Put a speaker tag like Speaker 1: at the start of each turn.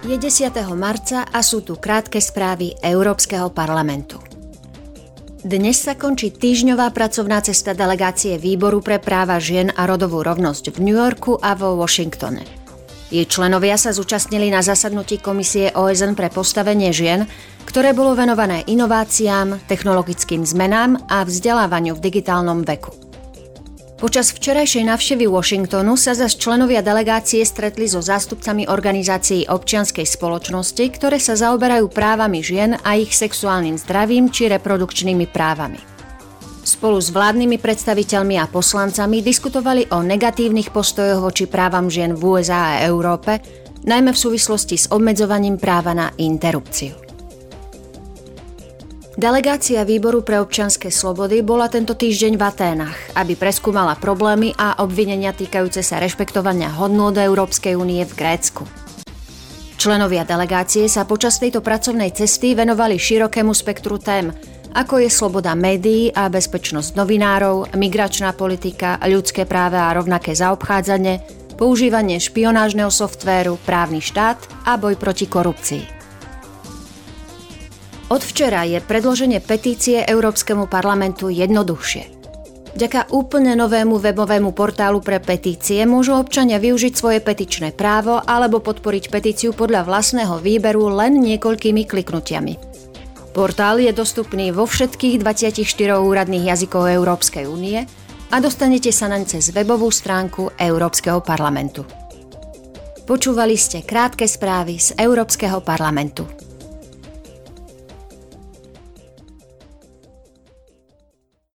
Speaker 1: Je 10. marca a sú tu krátke správy Európskeho parlamentu. Dnes sa končí týždňová pracovná cesta delegácie Výboru pre práva žien a rodovú rovnosť v New Yorku a vo Washingtone. Jej členovia sa zúčastnili na zasadnutí Komisie OSN pre postavenie žien, ktoré bolo venované inováciám, technologickým zmenám a vzdelávaniu v digitálnom veku. Počas včerajšej návštevy Washingtonu sa zas členovia delegácie stretli so zástupcami organizácií občianskej spoločnosti, ktoré sa zaoberajú právami žien a ich sexuálnym zdravím či reprodukčnými právami. Spolu s vládnymi predstaviteľmi a poslancami diskutovali o negatívnych postojoch voči právam žien v USA a Európe, najmä v súvislosti s obmedzovaním práva na interrupciu. Delegácia Výboru pre občianske slobody bola tento týždeň v Aténach, aby preskúmala problémy a obvinenia týkajúce sa rešpektovania hodnôt Európskej únie v Grécku. Členovia delegácie sa počas tejto pracovnej cesty venovali širokému spektru tém, ako je sloboda médií a bezpečnosť novinárov, migračná politika, ľudské práva a rovnaké zaobchádzanie, používanie špionážneho softvéru, právny štát a boj proti korupcii. Od včera je predloženie petície Európskemu parlamentu jednoduchšie. Vďaka úplne novému webovému portálu pre petície môžu občania využiť svoje petičné právo alebo podporiť petíciu podľa vlastného výberu len niekoľkými kliknutiami. Portál je dostupný vo všetkých 24 úradných jazykov Európskej únie a dostanete sa naň cez webovú stránku Európskeho parlamentu. Počúvali ste krátke správy z Európskeho parlamentu.